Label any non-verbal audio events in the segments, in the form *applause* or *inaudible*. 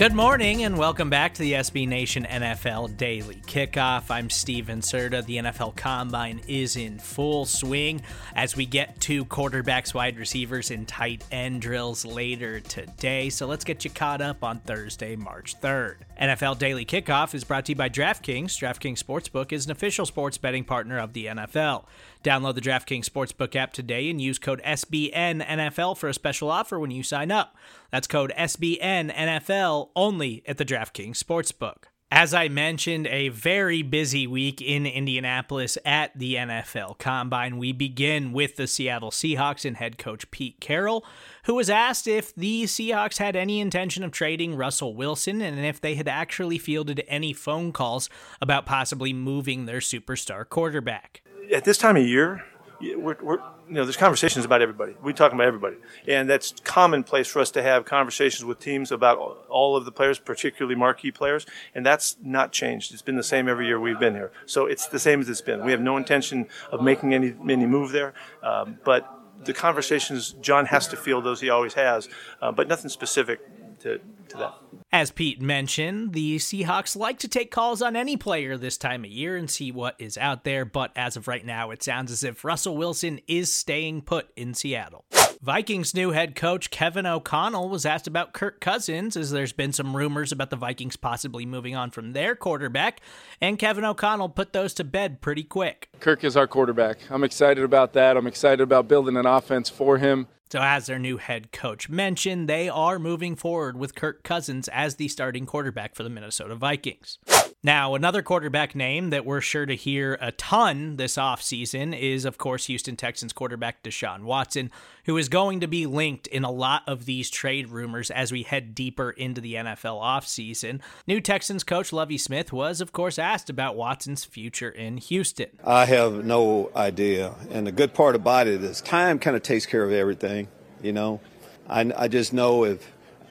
Good morning and welcome back to the SB Nation NFL Daily Kickoff. I'm Steven Serta. The NFL Combine is in full swing as we get to quarterbacks, wide receivers, and tight end drills later today. So let's get you caught up on Thursday, March 3rd. NFL Daily Kickoff is brought to you by DraftKings. DraftKings Sportsbook is an official sports betting partner of the NFL. Download the DraftKings Sportsbook app today and use code SBNNFL for a special offer when you sign up. That's code SBN NFL only at the DraftKings Sportsbook. As I mentioned, a very busy week in Indianapolis at the NFL Combine. We begin with the Seattle Seahawks and head coach Pete Carroll, who was asked if the Seahawks had any intention of trading Russell Wilson and if they had actually fielded any phone calls about possibly moving their superstar quarterback at this time of year, we're, we're, you know, there's conversations about everybody. We talk about everybody, and that's commonplace for us to have conversations with teams about all of the players, particularly marquee players, and that's not changed. It's been the same every year we've been here, so it's the same as it's been. We have no intention of making any any move there, um, but the conversations John has to feel those he always has, uh, but nothing specific to, to that. As Pete mentioned, the Seahawks like to take calls on any player this time of year and see what is out there, but as of right now, it sounds as if Russell Wilson is staying put in Seattle. Vikings new head coach Kevin O'Connell was asked about Kirk Cousins, as there's been some rumors about the Vikings possibly moving on from their quarterback, and Kevin O'Connell put those to bed pretty quick. Kirk is our quarterback. I'm excited about that. I'm excited about building an offense for him. So, as their new head coach mentioned, they are moving forward with Kirk Cousins as the starting quarterback for the Minnesota Vikings. Now, another quarterback name that we're sure to hear a ton this offseason is, of course, Houston Texans quarterback Deshaun Watson, who is going to be linked in a lot of these trade rumors as we head deeper into the NFL offseason. New Texans coach Lovie Smith was, of course, asked about Watson's future in Houston. I have no idea. And the good part about it is time kind of takes care of everything, you know. I, I just know if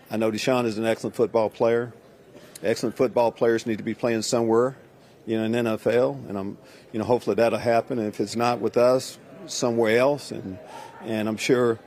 I know Deshaun is an excellent football player excellent football players need to be playing somewhere, you know, in NFL, and I'm, you know, hopefully that'll happen. And if it's not with us, somewhere else, and and I'm sure,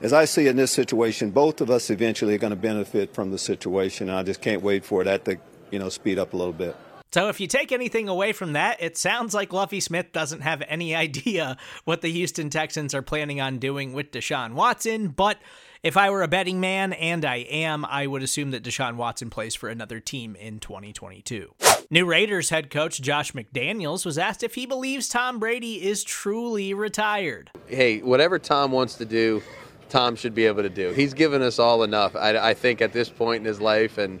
as I see in this situation, both of us eventually are going to benefit from the situation. And I just can't wait for that to, you know, speed up a little bit. So, if you take anything away from that, it sounds like Lovie Smith doesn't have any *laughs* idea what the Houston Texans are planning on doing with Deshaun Watson, but if I were a betting man, and I am, I would assume that Deshaun Watson plays for another team in 2022. New Raiders head coach Josh McDaniels was asked if he believes Tom Brady is truly retired. Hey, whatever Tom wants to do, Tom should be able to do. He's given us all enough, I, I think, at this point in his life, and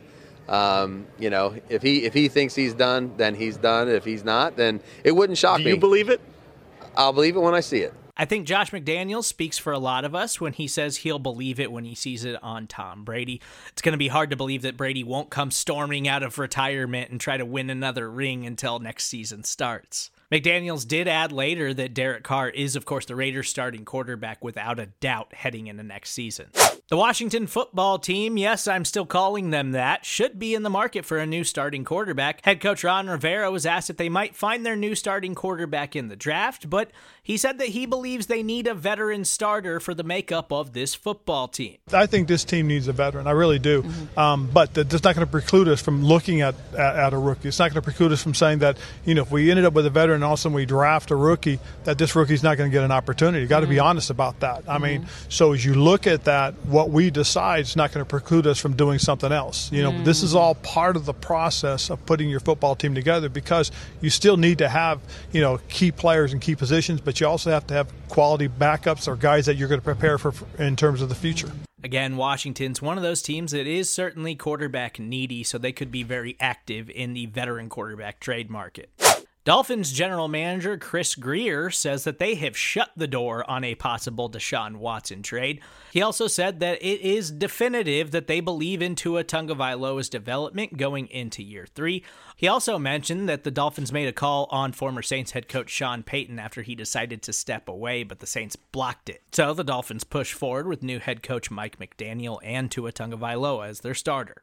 um, you know, if he if he thinks he's done, then he's done. If he's not, then it wouldn't shock me. Do you believe it? I'll believe it when I see it. I think Josh McDaniels speaks for a lot of us when he says he'll believe it when he sees it on Tom Brady. It's going to be hard to believe that Brady won't come storming out of retirement and try to win another ring until next season starts. McDaniels did add later that Derek Carr is, of course, the Raiders' starting quarterback without a doubt heading into next season. The Washington football team, yes, I'm still calling them that, should be in the market for a new starting quarterback. Head coach Ron Rivera was asked if they might find their new starting quarterback in the draft, but he said that he believes they need a veteran starter for the makeup of this football team. I think this team needs a veteran. I really do. Mm-hmm. Um, but that's not going to preclude us from looking at, at, at a rookie. It's not going to preclude us from saying that, you know, if we ended up with a veteran and all of a sudden we draft a rookie, that this rookie's not going to get an opportunity. You got to mm-hmm. be honest about that. I mm-hmm. mean, so as you look at that, what we decide is not going to preclude us from doing something else. You know, mm-hmm. this is all part of the process of putting your football team together because you still need to have, you know, key players and key positions, but you also have to have quality backups or guys that you're going to prepare for in terms of the future. Again, Washington's one of those teams that is certainly quarterback needy, so they could be very active in the veteran quarterback trade market. Dolphins general manager Chris Grier says that they have shut the door on a possible Deshaun Watson trade. He also said that it is definitive that they believe in Tua Tagovailoa's development going into year three. He also mentioned that the Dolphins made a call on former Saints head coach Sean Payton after he decided to step away, but the Saints blocked it. So the Dolphins push forward with new head coach Mike McDaniel and Tua Tagovailoa as their starter.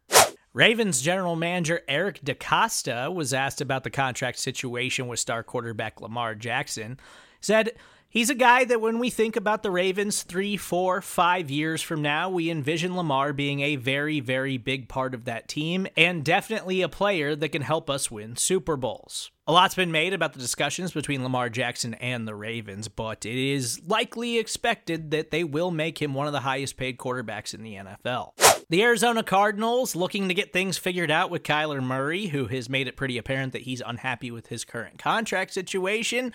Ravens general manager Eric DeCosta was asked about the contract situation with star quarterback Lamar Jackson. Said he's a guy that when we think about the Ravens three, four, five years from now, we envision Lamar being a very, very big part of that team and definitely a player that can help us win Super Bowls. A lot's been made about the discussions between Lamar Jackson and the Ravens, but it is likely expected that they will make him one of the highest paid quarterbacks in the NFL. The Arizona Cardinals looking to get things figured out with Kyler Murray, who has made it pretty apparent that he's unhappy with his current contract situation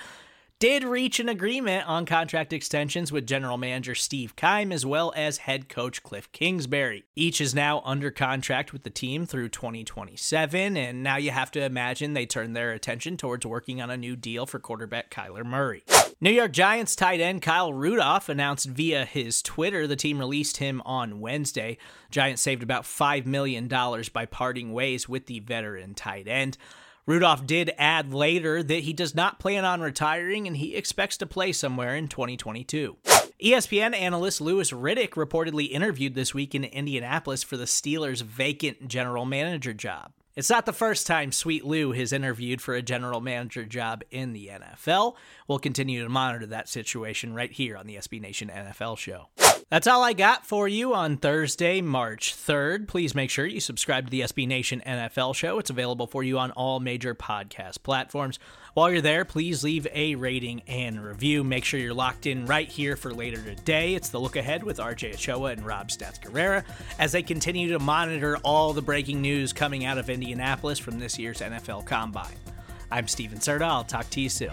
did reach an agreement on contract extensions with general manager Steve Keim as well as head coach Cliff Kingsbury. Each is now under contract with the team through 2027, and now you have to imagine they turn their attention towards working on a new deal for quarterback Kyler Murray. New York Giants tight end Kyle Rudolph announced via his Twitter the team released him on Wednesday. Giants saved about $5 million by parting ways with the veteran tight end. Rudolph did add later that he does not plan on retiring and he expects to play somewhere in 2022. ESPN analyst Louis Riddick reportedly interviewed this week in Indianapolis for the Steelers' vacant general manager job. It's not the first time Sweet Lou has interviewed for a general manager job in the NFL. We'll continue to monitor that situation right here on the SB Nation NFL show. That's all I got for you on Thursday, March 3rd. Please make sure you subscribe to the SB Nation NFL show. It's available for you on all major podcast platforms. While you're there, please leave a rating and review. Make sure you're locked in right here for later today. It's the look ahead with RJ Ochoa and Rob Stats Guerrera as they continue to monitor all the breaking news coming out of Indianapolis from this year's NFL Combine. I'm Steven Serta. I'll talk to you soon.